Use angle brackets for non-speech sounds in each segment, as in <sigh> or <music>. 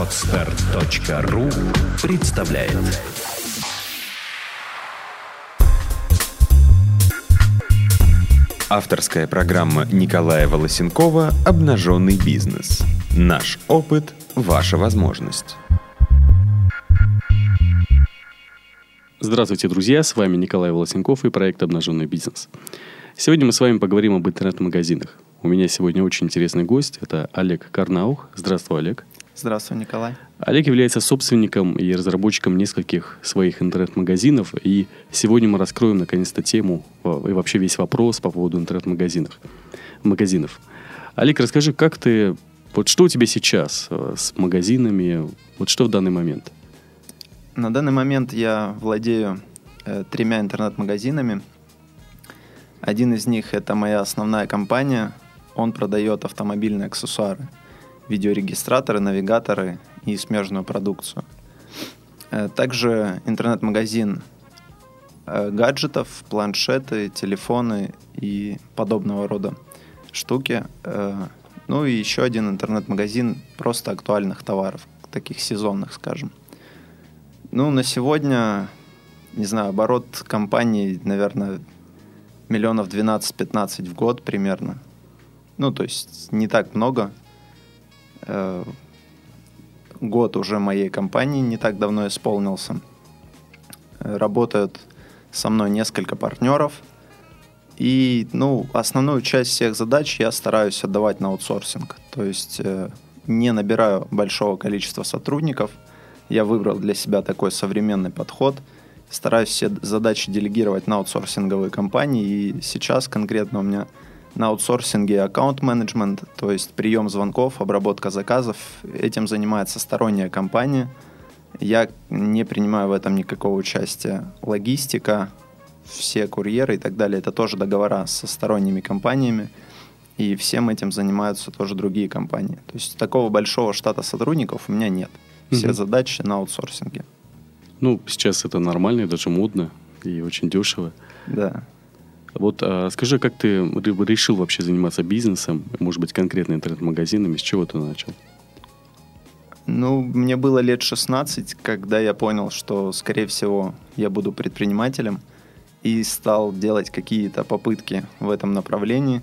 Отстар.ру представляет Авторская программа Николая Волосенкова «Обнаженный бизнес». Наш опыт – ваша возможность. Здравствуйте, друзья! С вами Николай Волосенков и проект «Обнаженный бизнес». Сегодня мы с вами поговорим об интернет-магазинах. У меня сегодня очень интересный гость. Это Олег Карнаух. Здравствуй, Олег. Здравствуй, Николай. Олег является собственником и разработчиком нескольких своих интернет-магазинов. И сегодня мы раскроем наконец-то тему и вообще весь вопрос по поводу интернет-магазинов. Магазинов. Олег, расскажи, как ты... Вот что у тебя сейчас э, с магазинами? Вот что в данный момент? На данный момент я владею э, тремя интернет-магазинами. Один из них это моя основная компания. Он продает автомобильные аксессуары, видеорегистраторы, навигаторы и смежную продукцию. Э, также интернет-магазин э, гаджетов, планшеты, телефоны и подобного рода штуки. Э, ну и еще один интернет-магазин просто актуальных товаров, таких сезонных, скажем. Ну, на сегодня, не знаю, оборот компании, наверное, миллионов 12-15 в год примерно. Ну, то есть не так много. Э, год уже моей компании не так давно исполнился. Работают со мной несколько партнеров. И, ну, основную часть всех задач я стараюсь отдавать на аутсорсинг. То есть э, не набираю большого количества сотрудников. Я выбрал для себя такой современный подход – стараюсь все задачи делегировать на аутсорсинговые компании. И сейчас конкретно у меня на аутсорсинге аккаунт-менеджмент, то есть прием звонков, обработка заказов. Этим занимается сторонняя компания. Я не принимаю в этом никакого участия. Логистика, все курьеры и так далее, это тоже договора со сторонними компаниями. И всем этим занимаются тоже другие компании. То есть такого большого штата сотрудников у меня нет. Все mm-hmm. задачи на аутсорсинге. Ну, сейчас это нормально даже модно, и очень дешево. Да. Вот а, скажи, как ты решил вообще заниматься бизнесом, может быть, конкретно интернет-магазинами, с чего ты начал? Ну, мне было лет 16, когда я понял, что, скорее всего, я буду предпринимателем и стал делать какие-то попытки в этом направлении.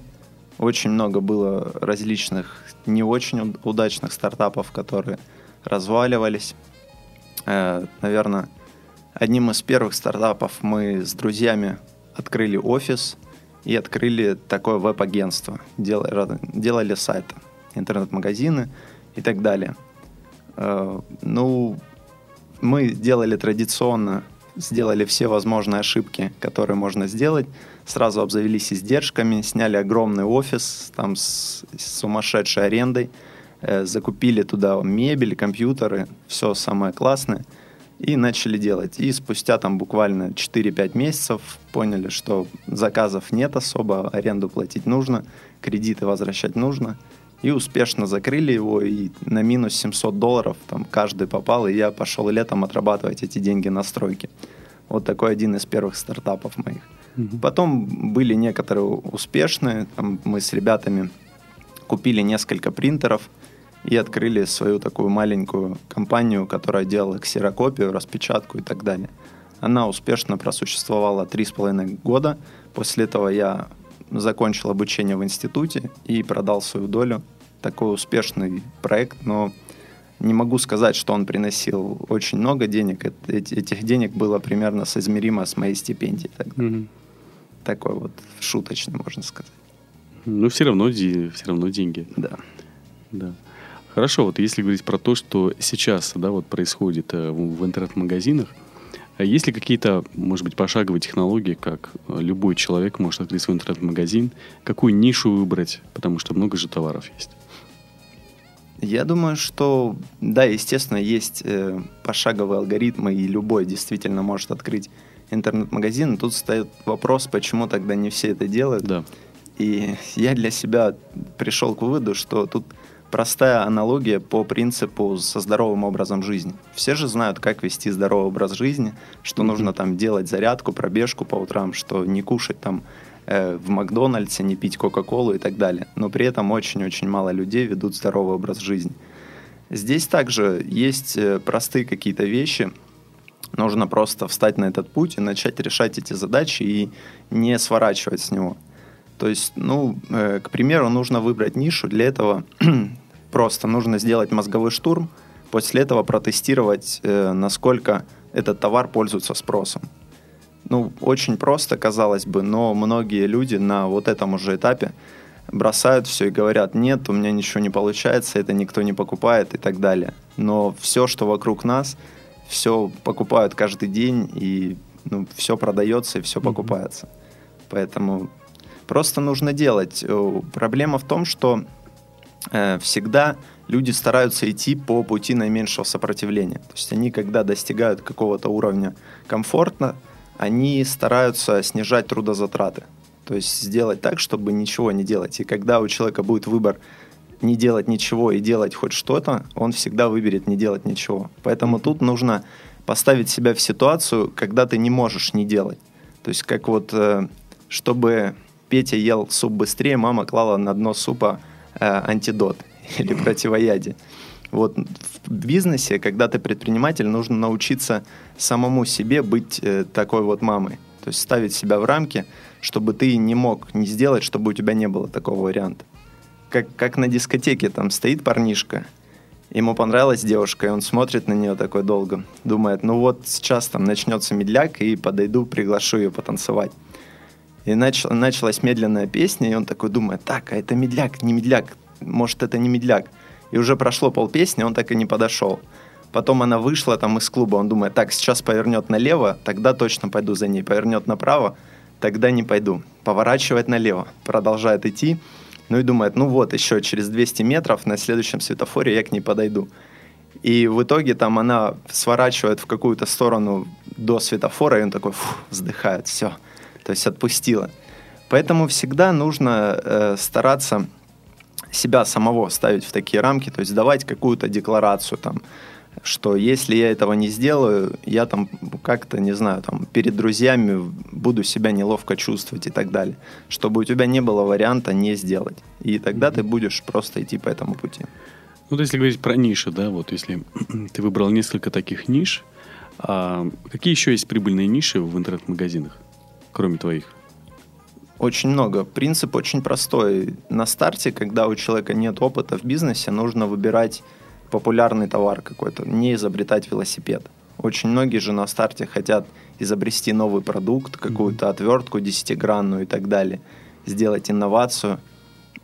Очень много было различных не очень удачных стартапов, которые разваливались. Э, наверное, одним из первых стартапов мы с друзьями открыли офис и открыли такое веб-агентство. Делали, делали сайты, интернет-магазины и так далее. Э, ну, мы делали традиционно, сделали все возможные ошибки, которые можно сделать. Сразу обзавелись издержками, сняли огромный офис там с, с сумасшедшей арендой – Э, закупили туда мебель, компьютеры, все самое классное, и начали делать. И спустя там буквально 4-5 месяцев поняли, что заказов нет особо, аренду платить нужно, кредиты возвращать нужно. И успешно закрыли его, и на минус 700 долларов там каждый попал, и я пошел летом отрабатывать эти деньги на стройке. Вот такой один из первых стартапов моих. Mm-hmm. Потом были некоторые успешные. Там мы с ребятами купили несколько принтеров, и открыли свою такую маленькую компанию, которая делала ксерокопию, распечатку и так далее. Она успешно просуществовала три с половиной года. После этого я закончил обучение в институте и продал свою долю. Такой успешный проект, но не могу сказать, что он приносил очень много денег. Этих денег было примерно соизмеримо с моей стипендией. Тогда. Mm-hmm. Такой вот шуточный, можно сказать. Ну, все равно, все равно деньги. Да. Да. Хорошо, вот если говорить про то, что сейчас да, вот происходит э, в интернет-магазинах, а есть ли какие-то, может быть, пошаговые технологии, как э, любой человек может открыть свой интернет-магазин, какую нишу выбрать, потому что много же товаров есть? Я думаю, что, да, естественно, есть э, пошаговые алгоритмы, и любой действительно может открыть интернет-магазин. Тут стоит вопрос, почему тогда не все это делают. Да. И я для себя пришел к выводу, что тут простая аналогия по принципу со здоровым образом жизни. Все же знают, как вести здоровый образ жизни, что mm-hmm. нужно там делать зарядку, пробежку по утрам, что не кушать там э, в Макдональдсе, не пить Кока-Колу и так далее. Но при этом очень-очень мало людей ведут здоровый образ жизни. Здесь также есть э, простые какие-то вещи. Нужно просто встать на этот путь и начать решать эти задачи и не сворачивать с него. То есть, ну, э, к примеру, нужно выбрать нишу. Для этого <clears throat> просто нужно сделать мозговой штурм, после этого протестировать, э, насколько этот товар пользуется спросом. Ну, очень просто, казалось бы, но многие люди на вот этом уже этапе бросают все и говорят, нет, у меня ничего не получается, это никто не покупает и так далее. Но все, что вокруг нас, все покупают каждый день, и ну, все продается и все mm-hmm. покупается. Поэтому просто нужно делать. Э, проблема в том, что э, всегда люди стараются идти по пути наименьшего сопротивления. То есть они, когда достигают какого-то уровня комфорта, они стараются снижать трудозатраты. То есть сделать так, чтобы ничего не делать. И когда у человека будет выбор не делать ничего и делать хоть что-то, он всегда выберет не делать ничего. Поэтому тут нужно поставить себя в ситуацию, когда ты не можешь не делать. То есть как вот, э, чтобы Петя ел суп быстрее, мама клала на дно супа э, антидот <laughs> или противоядие. Вот в бизнесе, когда ты предприниматель, нужно научиться самому себе быть э, такой вот мамой. То есть ставить себя в рамки, чтобы ты не мог не сделать, чтобы у тебя не было такого варианта. Как, как на дискотеке, там стоит парнишка, ему понравилась девушка, и он смотрит на нее такой долго, думает, ну вот сейчас там начнется медляк, и подойду, приглашу ее потанцевать. И начал, началась медленная песня, и он такой думает, так, а это медляк, не медляк, может это не медляк. И уже прошло полпесни, он так и не подошел. Потом она вышла там из клуба, он думает, так, сейчас повернет налево, тогда точно пойду за ней. Повернет направо, тогда не пойду. Поворачивает налево, продолжает идти. Ну и думает, ну вот, еще через 200 метров на следующем светофоре я к ней подойду. И в итоге там она сворачивает в какую-то сторону до светофора, и он такой, фу, вздыхает, все. То есть отпустила. Поэтому всегда нужно э, стараться себя самого ставить в такие рамки, то есть давать какую-то декларацию там, что если я этого не сделаю, я там как-то, не знаю, там перед друзьями буду себя неловко чувствовать и так далее. Чтобы у тебя не было варианта не сделать. И тогда ты будешь просто идти по этому пути. Ну, если говорить про ниши, да, вот если <clears throat> ты выбрал несколько таких ниш, а какие еще есть прибыльные ниши в интернет-магазинах, кроме твоих? Очень много. Принцип очень простой. На старте, когда у человека нет опыта в бизнесе, нужно выбирать популярный товар какой-то, не изобретать велосипед. Очень многие же на старте хотят изобрести новый продукт, какую-то отвертку десятигранную и так далее, сделать инновацию.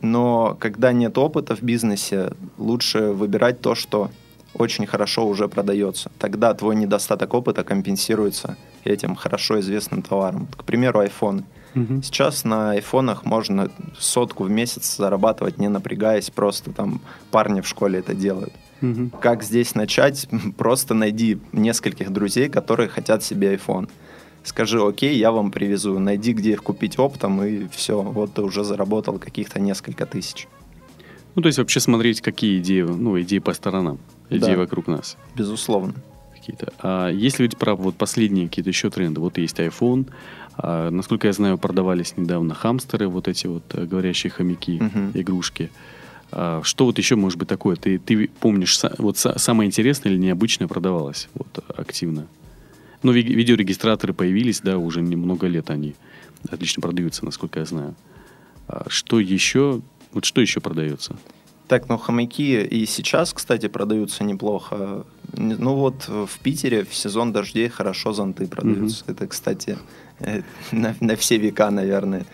Но когда нет опыта в бизнесе, лучше выбирать то, что очень хорошо уже продается. Тогда твой недостаток опыта компенсируется этим хорошо известным товаром. К примеру, iPhone. Угу. Сейчас на айфонах можно сотку в месяц зарабатывать, не напрягаясь, просто там парни в школе это делают. Угу. Как здесь начать? <laughs> Просто найди нескольких друзей, которые хотят себе iPhone. Скажи, окей, я вам привезу. Найди, где их купить оптом, и все. Вот ты уже заработал каких-то несколько тысяч. Ну, то есть вообще смотреть, какие идеи, ну, идеи по сторонам, идеи да, вокруг нас. Безусловно. Какие-то. А если говорить про вот последние какие-то еще тренды, вот есть iPhone, а, насколько я знаю, продавались недавно хамстеры, вот эти вот э, говорящие хомяки, uh-huh. игрушки. А, что вот еще может быть такое? Ты, ты помнишь, вот самое интересное или необычное продавалось вот, активно? Ну, ви- видеорегистраторы появились, да, уже немного лет они отлично продаются, насколько я знаю. А что еще? Вот что еще продается? Так, ну хомяки и сейчас, кстати, продаются неплохо. Ну вот в Питере в сезон дождей хорошо зонты продаются. Mm-hmm. Это, кстати, э, на, на все века, наверное.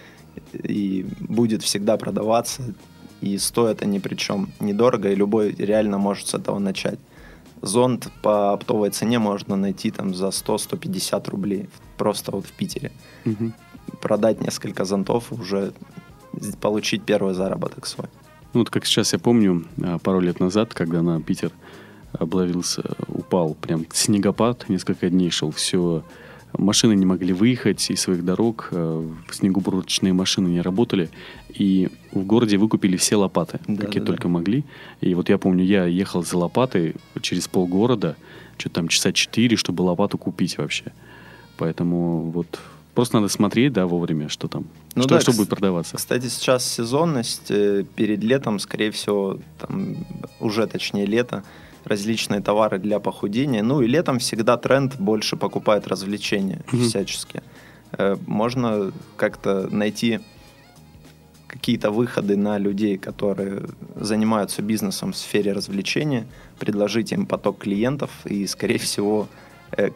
И будет всегда продаваться. И стоят они причем недорого, и любой реально может с этого начать. Зонт по оптовой цене можно найти там за 100-150 рублей. Просто вот в Питере. Mm-hmm. Продать несколько зонтов уже получить первый заработок свой. Ну, вот как сейчас я помню, а, пару лет назад, когда на Питер облавился, упал прям снегопад, несколько дней шел, все, машины не могли выехать из своих дорог, а, снегоуборочные машины не работали, и в городе выкупили все лопаты, да, какие да, только да. могли. И вот я помню, я ехал за лопатой через полгорода, что-то там часа четыре, чтобы лопату купить вообще. Поэтому вот Просто надо смотреть, да, вовремя, что там, ну что, да, что будет продаваться. Кстати, сейчас сезонность, э, перед летом, скорее всего, там уже точнее лето, различные товары для похудения. Ну и летом всегда тренд больше покупают развлечения mm-hmm. всяческие. Э, можно как-то найти какие-то выходы на людей, которые занимаются бизнесом в сфере развлечения, предложить им поток клиентов, и, скорее всего,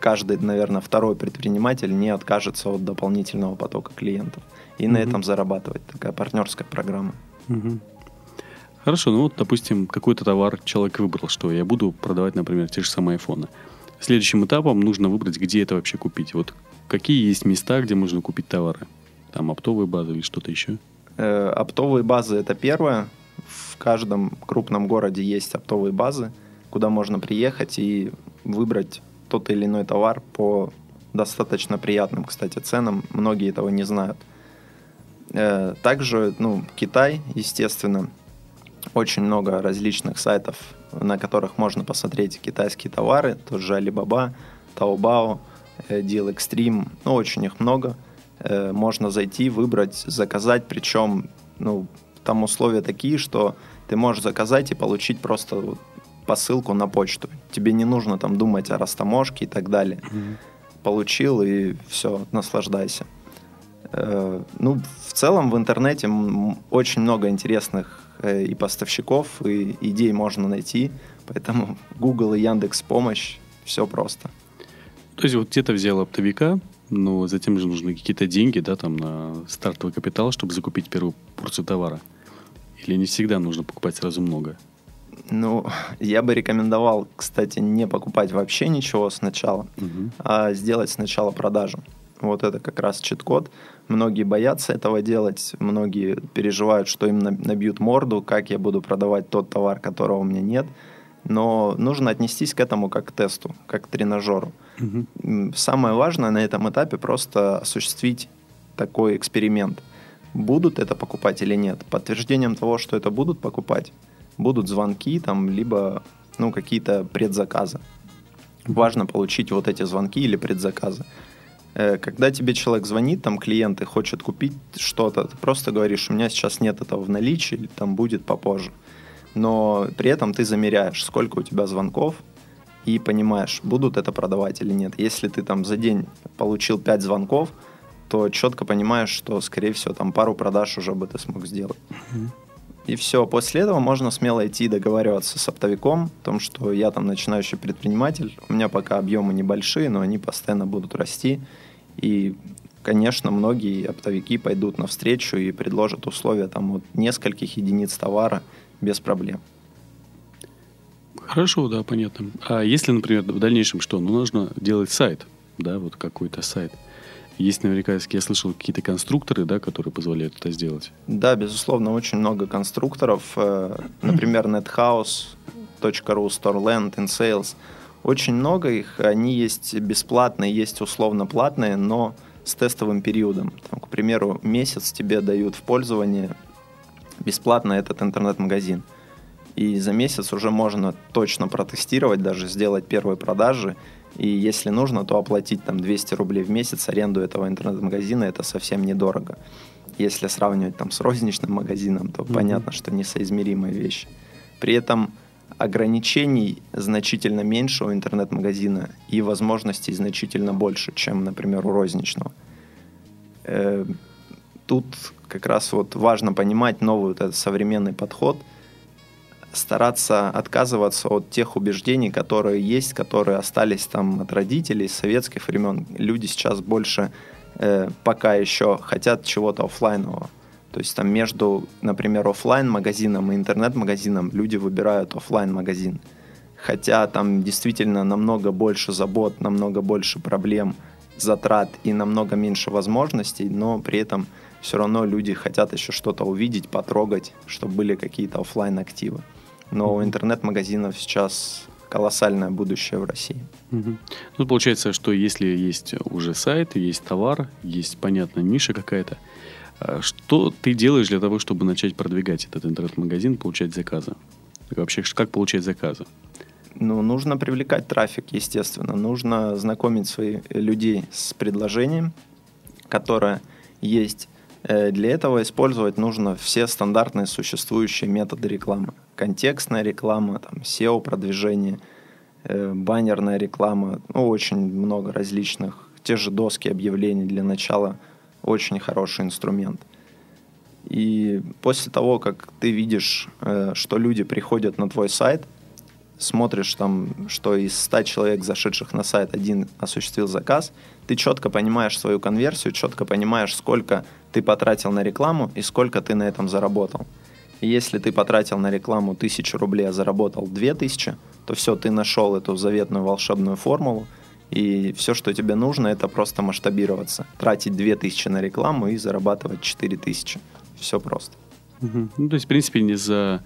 каждый, наверное, второй предприниматель не откажется от дополнительного потока клиентов. И mm-hmm. на этом зарабатывать. Такая партнерская программа. Mm-hmm. Хорошо, ну вот, допустим, какой-то товар человек выбрал, что я буду продавать, например, те же самые айфоны. Следующим этапом нужно выбрать, где это вообще купить. Вот какие есть места, где можно купить товары? Там оптовые базы или что-то еще? Э, оптовые базы это первое. В каждом крупном городе есть оптовые базы, куда можно приехать и выбрать тот или иной товар по достаточно приятным, кстати, ценам. Многие этого не знают. Э, также, ну, Китай, естественно, очень много различных сайтов, на которых можно посмотреть китайские товары, тоже Alibaba, Taobao, э, Deal Extreme, ну, очень их много. Э, можно зайти, выбрать, заказать, причем, ну, там условия такие, что ты можешь заказать и получить просто посылку на почту. Тебе не нужно там думать о растаможке и так далее. Mm-hmm. Получил и все, наслаждайся. Э, ну, в целом в интернете очень много интересных Э, и поставщиков, и идей можно найти. Поэтому <laughs> Google и Яндекс помощь, все просто. То есть вот где-то взял оптовика, но затем же нужны какие-то деньги, да, там на стартовый капитал, чтобы закупить первую порцию товара. Или не всегда нужно покупать сразу много? Ну, я бы рекомендовал, кстати, не покупать вообще ничего сначала, угу. а сделать сначала продажу. Вот это как раз чит-код. Многие боятся этого делать, многие переживают, что им набьют морду, как я буду продавать тот товар, которого у меня нет. Но нужно отнестись к этому как к тесту, как к тренажеру. Угу. Самое важное на этом этапе просто осуществить такой эксперимент. Будут это покупать или нет? Подтверждением того, что это будут покупать, будут звонки там, либо ну, какие-то предзаказы. Важно получить вот эти звонки или предзаказы. Э, когда тебе человек звонит, там клиент и хочет купить что-то, ты просто говоришь, у меня сейчас нет этого в наличии, или там будет попозже. Но при этом ты замеряешь, сколько у тебя звонков, и понимаешь, будут это продавать или нет. Если ты там за день получил 5 звонков, то четко понимаешь, что, скорее всего, там пару продаж уже бы ты смог сделать. Mm-hmm. И все. После этого можно смело идти договариваться с оптовиком о том, что я там начинающий предприниматель, у меня пока объемы небольшие, но они постоянно будут расти. И, конечно, многие оптовики пойдут навстречу и предложат условия там вот нескольких единиц товара без проблем. Хорошо, да, понятно. А если, например, в дальнейшем что? Ну, нужно делать сайт, да, вот какой-то сайт. Есть наверняка, я слышал, какие-то конструкторы, да, которые позволяют это сделать. Да, безусловно, очень много конструкторов. Э, например, nethouse.ru, Storeland, InSales – очень много их, они есть бесплатные, есть условно платные, но с тестовым периодом. Там, к примеру, месяц тебе дают в пользование бесплатно этот интернет-магазин. И за месяц уже можно точно протестировать, даже сделать первые продажи. И если нужно, то оплатить там 200 рублей в месяц аренду этого интернет-магазина, это совсем недорого. Если сравнивать там с розничным магазином, то mm-hmm. понятно, что несоизмеримые вещи. При этом ограничений значительно меньше у интернет-магазина и возможностей значительно больше, чем, например, у розничного. Э, тут как раз вот важно понимать новый вот этот современный подход, стараться отказываться от тех убеждений, которые есть, которые остались там от родителей, советских времен. Люди сейчас больше э, пока еще хотят чего-то офлайнового. То есть там между, например, офлайн магазином и интернет-магазином люди выбирают офлайн магазин Хотя там действительно намного больше забот, намного больше проблем, затрат и намного меньше возможностей, но при этом все равно люди хотят еще что-то увидеть, потрогать, чтобы были какие-то офлайн активы. Но у интернет-магазинов сейчас колоссальное будущее в России. Угу. Ну, получается, что если есть уже сайт, есть товар, есть, понятно, ниша какая-то, а что ты делаешь для того, чтобы начать продвигать этот интернет-магазин, получать заказы? И вообще, как получать заказы? Ну, нужно привлекать трафик, естественно. Нужно знакомить своих людей с предложением, которое есть. Э, для этого использовать нужно все стандартные существующие методы рекламы. контекстная реклама, там, SEO-продвижение, э, баннерная реклама, ну, очень много различных. Те же доски объявлений для начала очень хороший инструмент. И после того, как ты видишь, э, что люди приходят на твой сайт, смотришь там, что из 100 человек, зашедших на сайт, один осуществил заказ, ты четко понимаешь свою конверсию, четко понимаешь, сколько ты потратил на рекламу и сколько ты на этом заработал. И если ты потратил на рекламу 1000 рублей, а заработал 2000, то все, ты нашел эту заветную волшебную формулу, и все, что тебе нужно, это просто масштабироваться. Тратить 2000 на рекламу и зарабатывать 4000. Все просто. Угу. Ну, то есть, в принципе, не за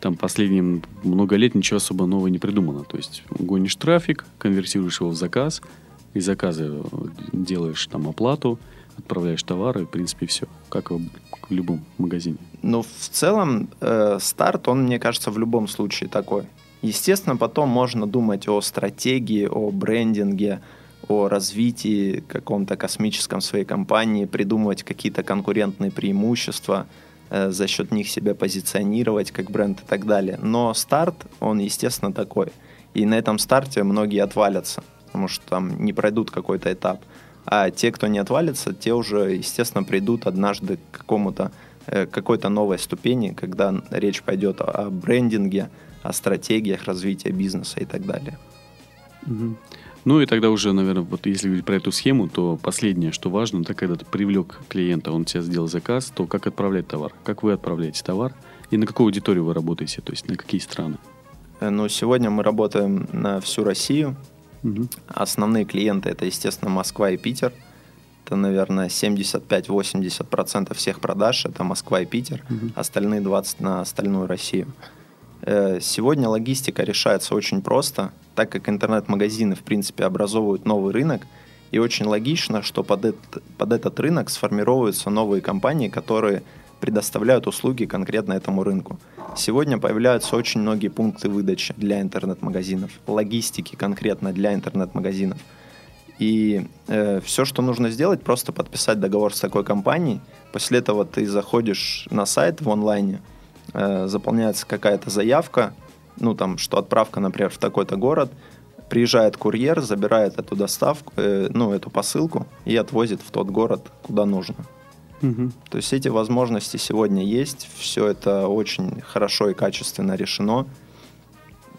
там последние много лет ничего особо нового не придумано. То есть гонишь трафик, конвертируешь его в заказ, из заказа делаешь там оплату, отправляешь товары, в принципе, все. Как в, любом магазине. Ну, в целом, э, старт, он, мне кажется, в любом случае такой. Естественно, потом можно думать о стратегии, о брендинге, о развитии каком-то космическом своей компании, придумывать какие-то конкурентные преимущества, э, за счет них себя позиционировать как бренд и так далее. Но старт, он, естественно, такой. И на этом старте многие отвалятся, потому что там не пройдут какой-то этап. А те, кто не отвалится, те уже, естественно, придут однажды к какому-то э, какой-то новой ступени, когда речь пойдет о брендинге, о стратегиях развития бизнеса и так далее. Угу. Ну и тогда уже, наверное, вот если говорить про эту схему, то последнее, что важно, это когда ты привлек клиента, он тебе сделал заказ, то как отправлять товар? Как вы отправляете товар? И на какую аудиторию вы работаете? То есть на какие страны? Э, ну, сегодня мы работаем на всю Россию. Угу. Основные клиенты это, естественно, Москва и Питер. Это, наверное, 75-80% всех продаж это Москва и Питер. Угу. Остальные 20% на остальную Россию. Э, сегодня логистика решается очень просто, так как интернет-магазины, в принципе, образовывают новый рынок, и очень логично, что под этот, под этот рынок сформируются новые компании, которые предоставляют услуги конкретно этому рынку. Сегодня появляются очень многие пункты выдачи для интернет-магазинов, логистики конкретно для интернет-магазинов. И э, все, что нужно сделать, просто подписать договор с такой компанией. После этого ты заходишь на сайт в онлайне, э, заполняется какая-то заявка, ну там, что отправка, например, в такой-то город, приезжает курьер, забирает эту доставку, э, ну, эту посылку и отвозит в тот город, куда нужно. Угу. То есть эти возможности сегодня есть, все это очень хорошо и качественно решено.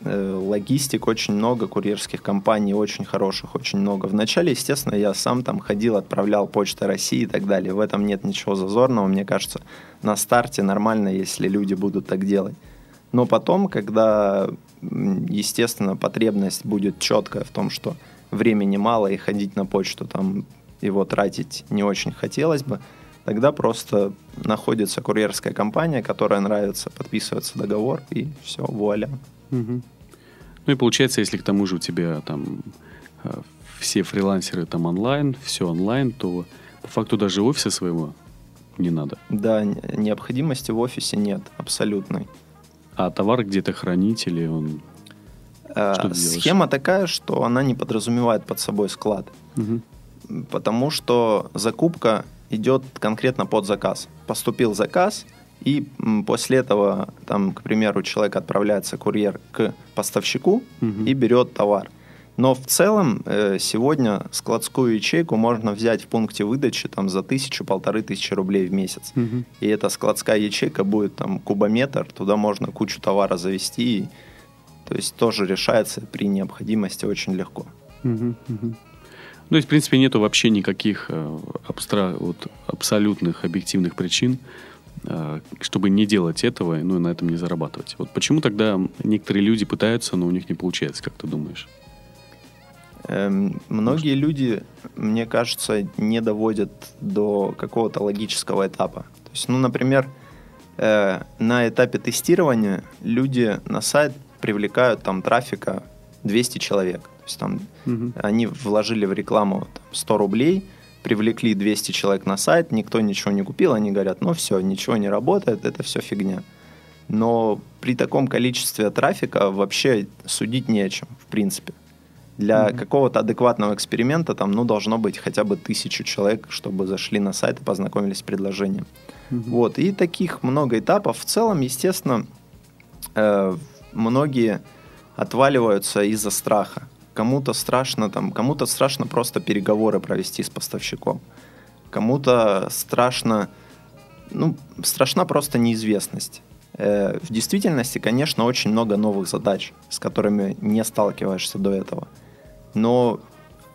Э, логистик очень много, курьерских компаний очень хороших, очень много. Вначале, естественно, я сам там ходил, отправлял почту России и так далее. В этом нет ничего зазорного. Мне кажется, на старте нормально, если люди будут так делать. Но потом, когда, естественно, потребность будет четкая в том, что времени мало и ходить на почту там его тратить не очень хотелось бы, тогда просто находится курьерская компания, которая нравится, подписывается договор и все, вуаля. Угу. Ну и получается, если к тому же у тебя там э, все фрилансеры там онлайн, все онлайн, то по факту даже офиса своего не надо. Да, необходимости в офисе нет, абсолютной. А товар где-то хранить или он... Э, что Схема такая, что она не подразумевает под собой склад. Угу. Потому что закупка идет конкретно под заказ. Поступил заказ, и после этого, там, к примеру, человек отправляется, курьер, к поставщику угу. и берет товар. Но в целом э, сегодня складскую ячейку можно взять в пункте выдачи там, за тысячу-полторы тысячи рублей в месяц. Угу. И эта складская ячейка будет там кубометр, туда можно кучу товара завести. И, то есть тоже решается при необходимости очень легко. Угу, угу. Ну, то есть, в принципе, нету вообще никаких э, абстра... вот, абсолютных объективных причин, чтобы не делать этого, ну и на этом не зарабатывать. Вот почему тогда некоторые люди пытаются, но у них не получается, как ты думаешь? Эм, многие люди, мне кажется, не доводят до какого-то логического этапа. То есть, ну, например, э, на этапе тестирования люди на сайт привлекают там трафика 200 человек. То есть там угу. они вложили в рекламу там, 100 рублей, привлекли 200 человек на сайт, никто ничего не купил, они говорят, ну все, ничего не работает, это все фигня. Но при таком количестве трафика вообще судить не о чем, в принципе. Для mm-hmm. какого-то адекватного эксперимента там, ну, должно быть хотя бы тысячу человек, чтобы зашли на сайт и познакомились с предложением. Mm-hmm. Вот, и таких много этапов. В целом, естественно, э, многие отваливаются из-за страха. Кому-то страшно там, кому-то страшно просто переговоры провести с поставщиком. Кому-то страшно, ну, страшна просто неизвестность. Э, в действительности, конечно, очень много новых задач, с которыми не сталкиваешься до этого. Но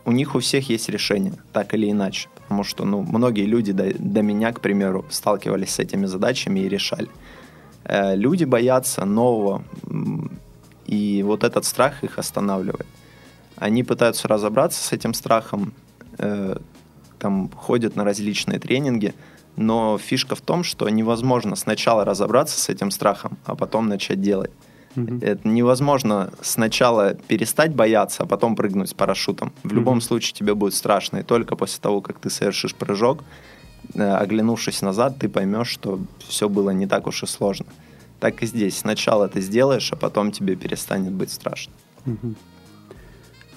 у них у всех есть решение, так или иначе. Потому что ну, многие люди до, до меня, к примеру, сталкивались с этими задачами и решали. Э, люди боятся нового, и вот этот страх их останавливает. Они пытаются разобраться с этим страхом, э, там ходят на различные тренинги, но фишка в том, что невозможно сначала разобраться с этим страхом, а потом начать делать. Mm-hmm. Это невозможно сначала перестать бояться, а потом прыгнуть с парашютом. В mm-hmm. любом случае тебе будет страшно, и только после того, как ты совершишь прыжок, э, оглянувшись назад, ты поймешь, что все было не так уж и сложно. Так и здесь. Сначала ты сделаешь, а потом тебе перестанет быть страшно. Mm-hmm.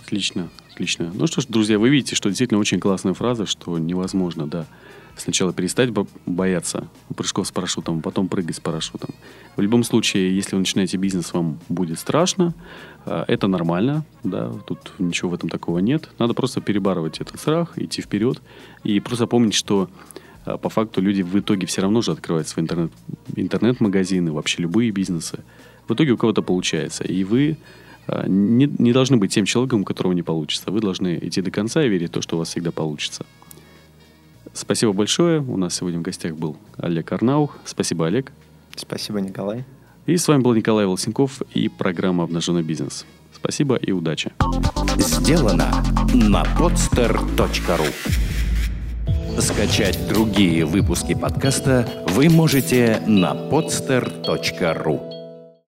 Отлично, отлично. Ну что ж, друзья, вы видите, что действительно очень классная фраза, что невозможно, да, сначала перестать бояться прыжков с парашютом, потом прыгать с парашютом. В любом случае, если вы начинаете бизнес, вам будет страшно. А, это нормально, да, тут ничего в этом такого нет. Надо просто перебарывать этот страх, идти вперед и просто помнить, что а, по факту люди в итоге все равно же открывают свои интернет, интернет-магазины, вообще любые бизнесы. В итоге у кого-то получается. И вы не, не должны быть тем человеком, у которого не получится. Вы должны идти до конца и верить в то, что у вас всегда получится. Спасибо большое. У нас сегодня в гостях был Олег Арнаух. Спасибо, Олег. Спасибо, Николай. И с вами был Николай Волосенков и программа «Обнаженный бизнес». Спасибо и удачи. Сделано на podster.ru Скачать другие выпуски подкаста вы можете на podster.ru